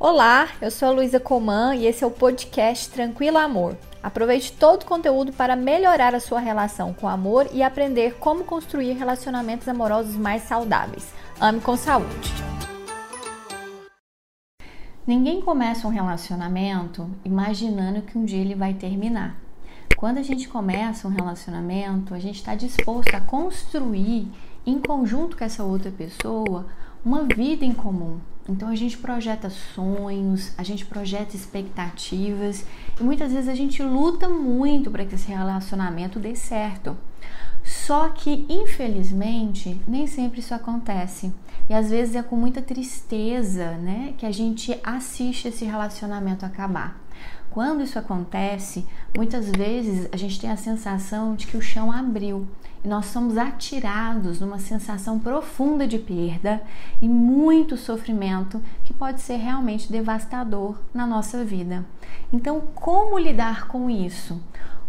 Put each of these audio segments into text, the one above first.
Olá, eu sou a Luísa Coman e esse é o podcast Tranquilo Amor. Aproveite todo o conteúdo para melhorar a sua relação com o amor e aprender como construir relacionamentos amorosos mais saudáveis. Ame com saúde. Ninguém começa um relacionamento imaginando que um dia ele vai terminar. Quando a gente começa um relacionamento, a gente está disposto a construir em conjunto com essa outra pessoa uma vida em comum. Então a gente projeta sonhos, a gente projeta expectativas e muitas vezes a gente luta muito para que esse relacionamento dê certo. Só que, infelizmente, nem sempre isso acontece. E às vezes é com muita tristeza, né, que a gente assiste esse relacionamento acabar. Quando isso acontece, muitas vezes a gente tem a sensação de que o chão abriu nós somos atirados numa sensação profunda de perda e muito sofrimento que pode ser realmente devastador na nossa vida. Então, como lidar com isso?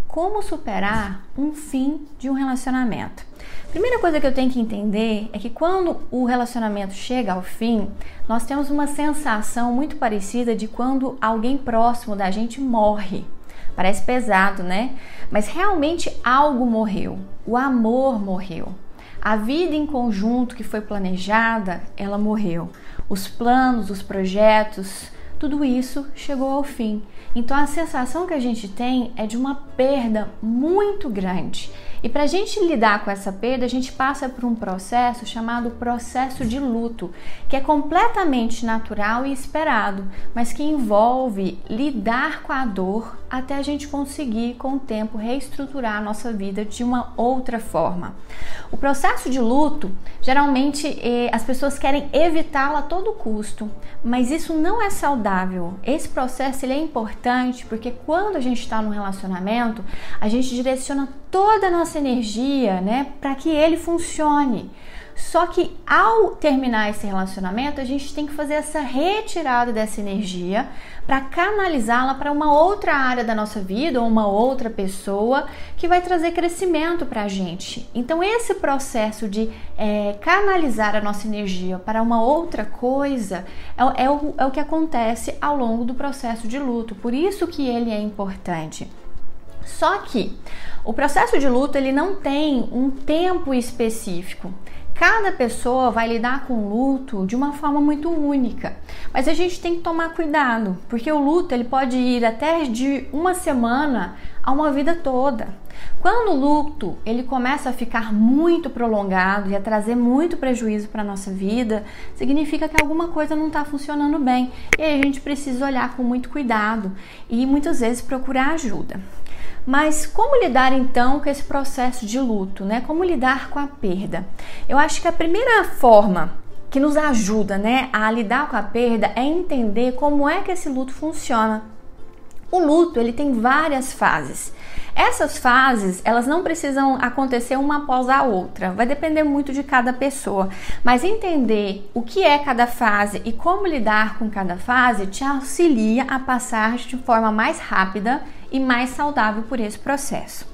Como superar um fim de um relacionamento? Primeira coisa que eu tenho que entender é que quando o relacionamento chega ao fim, nós temos uma sensação muito parecida de quando alguém próximo da gente morre. Parece pesado, né? Mas realmente algo morreu. O amor morreu. A vida em conjunto que foi planejada, ela morreu. Os planos, os projetos, tudo isso chegou ao fim. Então a sensação que a gente tem é de uma perda muito grande. E para a gente lidar com essa perda, a gente passa por um processo chamado processo de luto, que é completamente natural e esperado, mas que envolve lidar com a dor até a gente conseguir, com o tempo, reestruturar a nossa vida de uma outra forma. O processo de luto, geralmente eh, as pessoas querem evitá-lo a todo custo, mas isso não é saudável. Esse processo ele é importante porque quando a gente está num relacionamento, a gente direciona toda a nossa energia, né, para que ele funcione. Só que ao terminar esse relacionamento, a gente tem que fazer essa retirada dessa energia para canalizá-la para uma outra área da nossa vida ou uma outra pessoa que vai trazer crescimento para a gente. Então, esse processo de é, canalizar a nossa energia para uma outra coisa é, é, o, é o que acontece ao longo do processo de luto. Por isso que ele é importante. Só que o processo de luto ele não tem um tempo específico. Cada pessoa vai lidar com o luto de uma forma muito única, mas a gente tem que tomar cuidado, porque o luto ele pode ir até de uma semana a uma vida toda. Quando o luto ele começa a ficar muito prolongado e a trazer muito prejuízo para a nossa vida, significa que alguma coisa não está funcionando bem e aí a gente precisa olhar com muito cuidado e muitas vezes procurar ajuda. Mas como lidar então com esse processo de luto, né? Como lidar com a perda? Eu acho que a primeira forma que nos ajuda, né, a lidar com a perda é entender como é que esse luto funciona. O luto, ele tem várias fases. Essas fases, elas não precisam acontecer uma após a outra, vai depender muito de cada pessoa. Mas entender o que é cada fase e como lidar com cada fase te auxilia a passar de forma mais rápida e mais saudável por esse processo.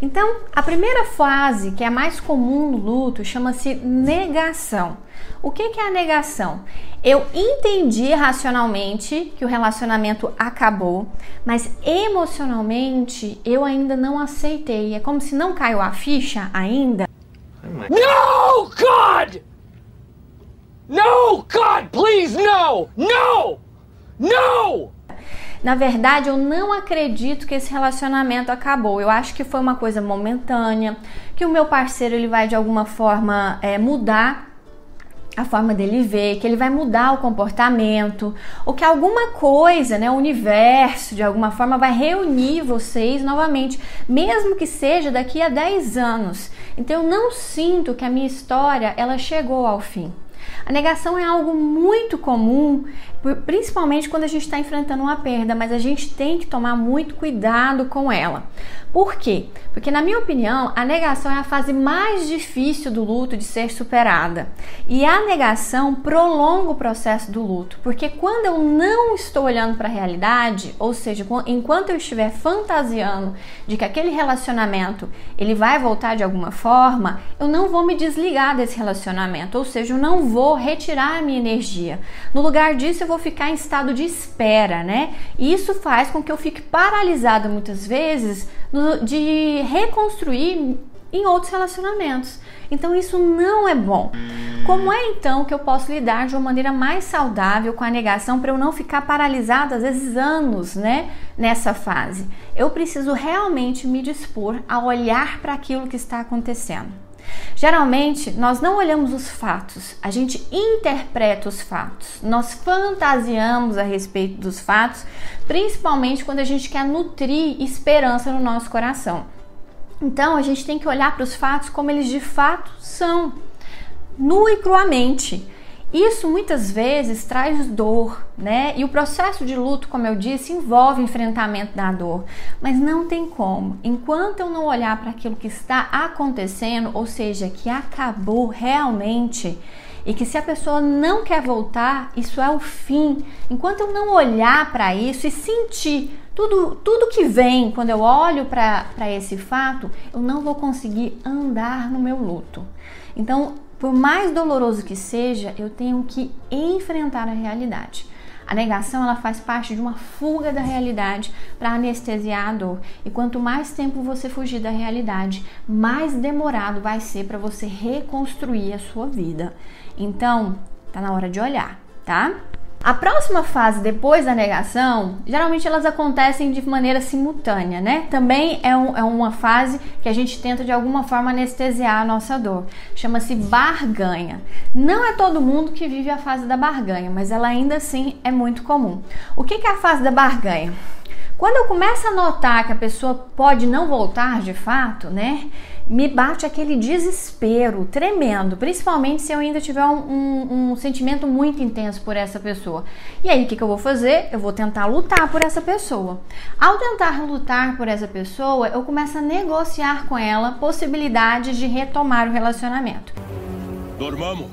Então, a primeira fase, que é a mais comum no luto, chama-se negação. O que é a negação? Eu entendi racionalmente que o relacionamento acabou, mas emocionalmente eu ainda não aceitei. É como se não caiu a ficha ainda. No, God! No, God, please, no! No! No! Na verdade, eu não acredito que esse relacionamento acabou. Eu acho que foi uma coisa momentânea, que o meu parceiro ele vai de alguma forma é, mudar a forma dele ver, que ele vai mudar o comportamento, ou que alguma coisa, né, o universo de alguma forma vai reunir vocês novamente, mesmo que seja daqui a 10 anos. Então eu não sinto que a minha história ela chegou ao fim. A negação é algo muito comum, principalmente quando a gente está enfrentando uma perda, mas a gente tem que tomar muito cuidado com ela. Por quê? Porque, na minha opinião, a negação é a fase mais difícil do luto de ser superada. E a negação prolonga o processo do luto, porque quando eu não estou olhando para a realidade, ou seja, enquanto eu estiver fantasiando de que aquele relacionamento ele vai voltar de alguma forma, eu não vou me desligar desse relacionamento, ou seja, eu não vou retirar a minha energia. No lugar disso, eu vou ficar em estado de espera, né? Isso faz com que eu fique paralisada muitas vezes no, de reconstruir em outros relacionamentos. Então isso não é bom. Como é então que eu posso lidar de uma maneira mais saudável com a negação para eu não ficar paralisada às vezes anos, né, nessa fase? Eu preciso realmente me dispor a olhar para aquilo que está acontecendo. Geralmente, nós não olhamos os fatos, a gente interpreta os fatos. Nós fantasiamos a respeito dos fatos, principalmente quando a gente quer nutrir esperança no nosso coração. Então, a gente tem que olhar para os fatos como eles de fato são, nu e cruamente. Isso muitas vezes traz dor, né? E o processo de luto, como eu disse, envolve enfrentamento da dor, mas não tem como. Enquanto eu não olhar para aquilo que está acontecendo, ou seja, que acabou realmente, e que se a pessoa não quer voltar, isso é o fim. Enquanto eu não olhar para isso e sentir tudo, tudo que vem quando eu olho para esse fato, eu não vou conseguir andar no meu luto. Então, por mais doloroso que seja, eu tenho que enfrentar a realidade. A negação ela faz parte de uma fuga da realidade para anestesiar a dor. E quanto mais tempo você fugir da realidade, mais demorado vai ser para você reconstruir a sua vida. Então, tá na hora de olhar, tá? A próxima fase depois da negação, geralmente elas acontecem de maneira simultânea, né? Também é, um, é uma fase que a gente tenta de alguma forma anestesiar a nossa dor. Chama-se barganha. Não é todo mundo que vive a fase da barganha, mas ela ainda assim é muito comum. O que é a fase da barganha? Quando eu começo a notar que a pessoa pode não voltar de fato, né? Me bate aquele desespero tremendo, principalmente se eu ainda tiver um, um, um sentimento muito intenso por essa pessoa. E aí, o que, que eu vou fazer? Eu vou tentar lutar por essa pessoa. Ao tentar lutar por essa pessoa, eu começo a negociar com ela possibilidades de retomar o relacionamento. Dormamos.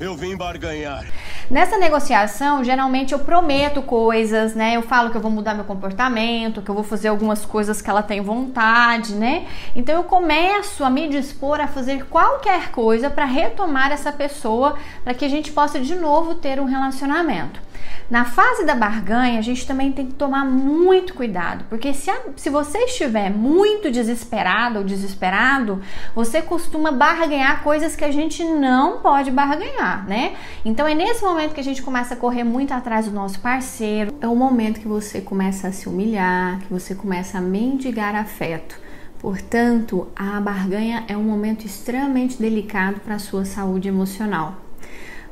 Eu vim barganhar. Nessa negociação, geralmente eu prometo coisas, né? Eu falo que eu vou mudar meu comportamento, que eu vou fazer algumas coisas que ela tem vontade, né? Então eu começo a me dispor a fazer qualquer coisa para retomar essa pessoa, para que a gente possa de novo ter um relacionamento. Na fase da barganha, a gente também tem que tomar muito cuidado, porque se, a, se você estiver muito desesperado ou desesperado, você costuma barganhar coisas que a gente não pode barganhar, né? Então é nesse momento que a gente começa a correr muito atrás do nosso parceiro, é o momento que você começa a se humilhar, que você começa a mendigar afeto. Portanto, a barganha é um momento extremamente delicado para a sua saúde emocional.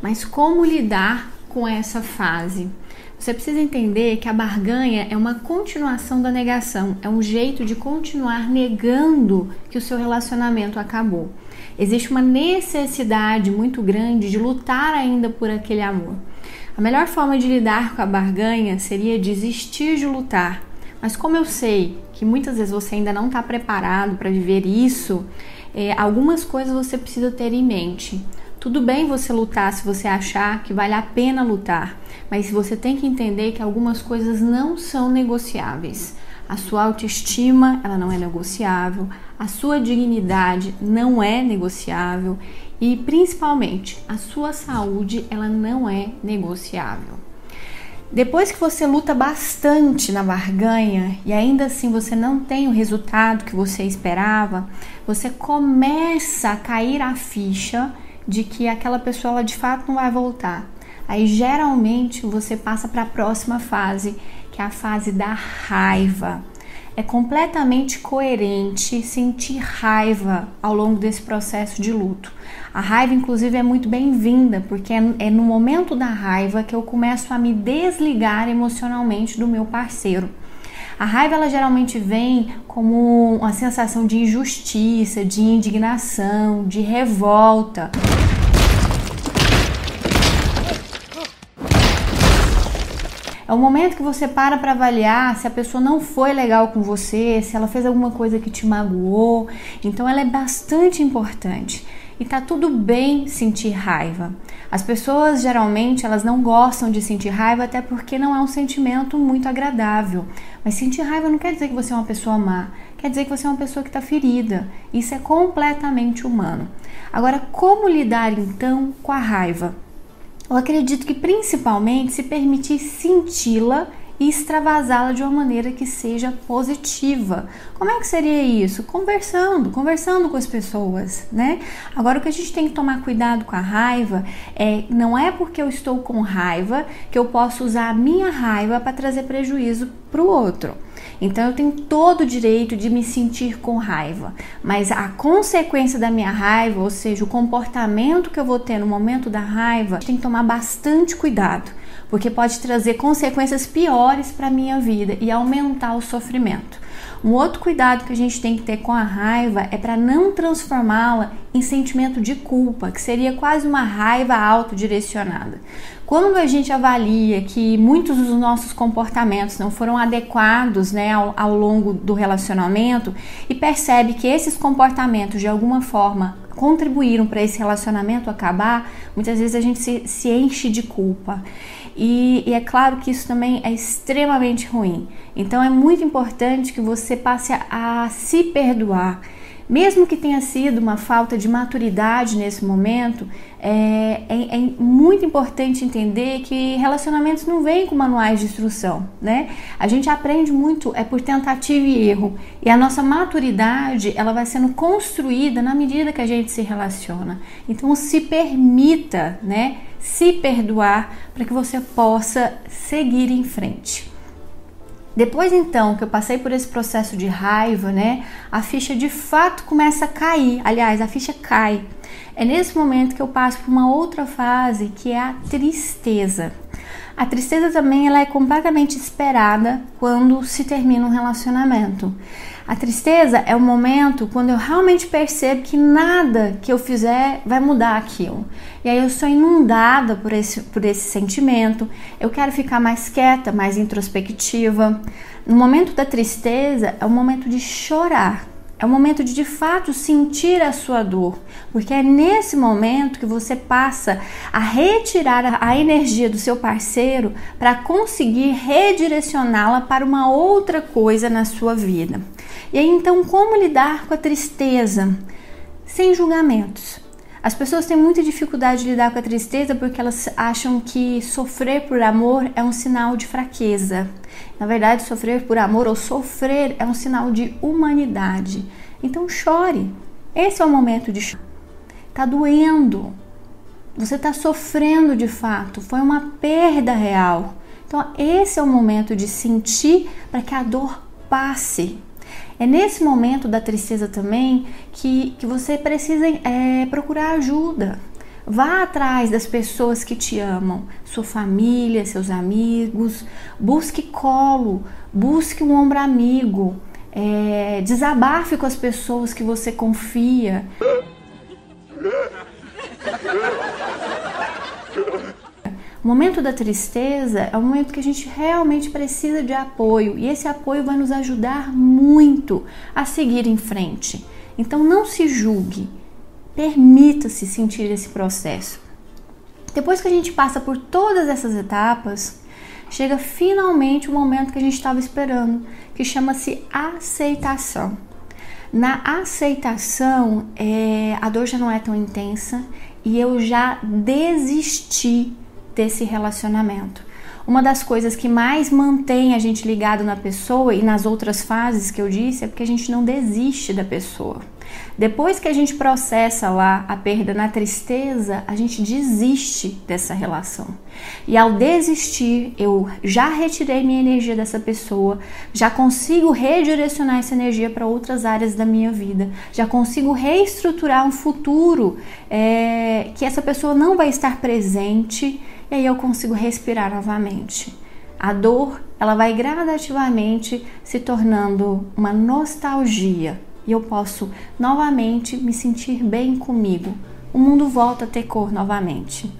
Mas como lidar com essa fase. Você precisa entender que a barganha é uma continuação da negação, é um jeito de continuar negando que o seu relacionamento acabou. Existe uma necessidade muito grande de lutar ainda por aquele amor. A melhor forma de lidar com a barganha seria desistir de lutar. Mas como eu sei que muitas vezes você ainda não está preparado para viver isso, é, algumas coisas você precisa ter em mente. Tudo bem você lutar se você achar que vale a pena lutar, mas você tem que entender que algumas coisas não são negociáveis. A sua autoestima, ela não é negociável, a sua dignidade não é negociável e principalmente a sua saúde, ela não é negociável. Depois que você luta bastante na barganha e ainda assim você não tem o resultado que você esperava, você começa a cair a ficha de que aquela pessoa ela de fato não vai voltar. Aí geralmente você passa para a próxima fase, que é a fase da raiva. É completamente coerente sentir raiva ao longo desse processo de luto. A raiva, inclusive, é muito bem-vinda, porque é, é no momento da raiva que eu começo a me desligar emocionalmente do meu parceiro. A raiva ela geralmente vem como uma sensação de injustiça, de indignação, de revolta. É o momento que você para para avaliar se a pessoa não foi legal com você, se ela fez alguma coisa que te magoou. Então ela é bastante importante. E tá tudo bem sentir raiva. As pessoas geralmente elas não gostam de sentir raiva até porque não é um sentimento muito agradável. Mas sentir raiva não quer dizer que você é uma pessoa má, quer dizer que você é uma pessoa que está ferida. Isso é completamente humano. Agora, como lidar então com a raiva? Eu acredito que principalmente se permitir senti-la extravasá-la de uma maneira que seja positiva. Como é que seria isso? Conversando, conversando com as pessoas, né? Agora o que a gente tem que tomar cuidado com a raiva é não é porque eu estou com raiva que eu posso usar a minha raiva para trazer prejuízo para o outro. Então eu tenho todo o direito de me sentir com raiva, mas a consequência da minha raiva, ou seja, o comportamento que eu vou ter no momento da raiva, tem que tomar bastante cuidado, porque pode trazer consequências piores para a minha vida e aumentar o sofrimento. Um outro cuidado que a gente tem que ter com a raiva é para não transformá-la em sentimento de culpa, que seria quase uma raiva autodirecionada. Quando a gente avalia que muitos dos nossos comportamentos não foram adequados né, ao, ao longo do relacionamento e percebe que esses comportamentos de alguma forma contribuíram para esse relacionamento acabar, muitas vezes a gente se, se enche de culpa. E, e, é claro que isso também é extremamente ruim. Então é muito importante que você passe a, a se perdoar. Mesmo que tenha sido uma falta de maturidade nesse momento, é, é, é, muito importante entender que relacionamentos não vêm com manuais de instrução, né? A gente aprende muito é por tentativa e erro e a nossa maturidade ela vai sendo construída na medida que a gente se relaciona. Então se permita, né? Se perdoar para que você possa seguir em frente. Depois então que eu passei por esse processo de raiva, né, a ficha de fato começa a cair. Aliás, a ficha cai. É nesse momento que eu passo por uma outra fase que é a tristeza. A tristeza também ela é completamente esperada quando se termina um relacionamento. A tristeza é o momento quando eu realmente percebo que nada que eu fizer vai mudar aquilo. E aí eu sou inundada por esse, por esse sentimento. Eu quero ficar mais quieta, mais introspectiva. No momento da tristeza é o momento de chorar. É o momento de de fato sentir a sua dor, porque é nesse momento que você passa a retirar a energia do seu parceiro para conseguir redirecioná-la para uma outra coisa na sua vida. E aí então, como lidar com a tristeza? Sem julgamentos. As pessoas têm muita dificuldade de lidar com a tristeza porque elas acham que sofrer por amor é um sinal de fraqueza. Na verdade, sofrer por amor ou sofrer é um sinal de humanidade. Então chore. Esse é o momento de chorar. Tá doendo. Você está sofrendo de fato. Foi uma perda real. Então, esse é o momento de sentir para que a dor passe. É nesse momento da tristeza também que, que você precisa é, procurar ajuda. Vá atrás das pessoas que te amam, sua família, seus amigos. Busque colo, busque um ombro amigo. É, desabafe com as pessoas que você confia. O momento da tristeza é o momento que a gente realmente precisa de apoio e esse apoio vai nos ajudar muito a seguir em frente. Então não se julgue, permita-se sentir esse processo. Depois que a gente passa por todas essas etapas, chega finalmente o momento que a gente estava esperando, que chama-se aceitação. Na aceitação, é, a dor já não é tão intensa e eu já desisti desse relacionamento. Uma das coisas que mais mantém a gente ligado na pessoa e nas outras fases que eu disse é porque a gente não desiste da pessoa. Depois que a gente processa lá a perda na tristeza, a gente desiste dessa relação. E ao desistir, eu já retirei minha energia dessa pessoa, já consigo redirecionar essa energia para outras áreas da minha vida, já consigo reestruturar um futuro é, que essa pessoa não vai estar presente e aí eu consigo respirar novamente. A dor, ela vai gradativamente se tornando uma nostalgia e eu posso novamente me sentir bem comigo. O mundo volta a ter cor novamente.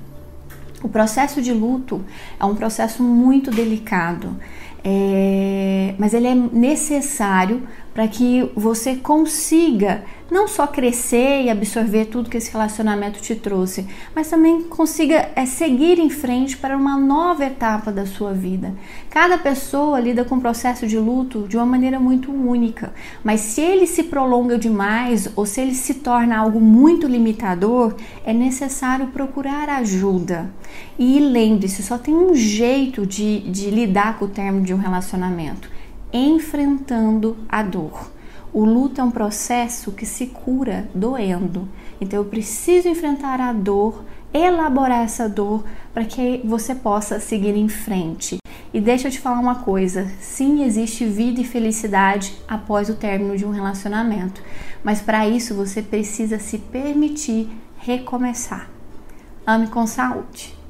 O processo de luto é um processo muito delicado, é, mas ele é necessário para que você consiga não só crescer e absorver tudo que esse relacionamento te trouxe, mas também consiga é, seguir em frente para uma nova etapa da sua vida. Cada pessoa lida com o processo de luto de uma maneira muito única, mas se ele se prolonga demais ou se ele se torna algo muito limitador, é necessário procurar ajuda. E lembre-se, só tem um jeito de, de lidar com o término de um relacionamento enfrentando a dor. O luto é um processo que se cura doendo. Então eu preciso enfrentar a dor, elaborar essa dor para que você possa seguir em frente. E deixa eu te falar uma coisa: sim, existe vida e felicidade após o término de um relacionamento, mas para isso você precisa se permitir recomeçar. Ame com saúde.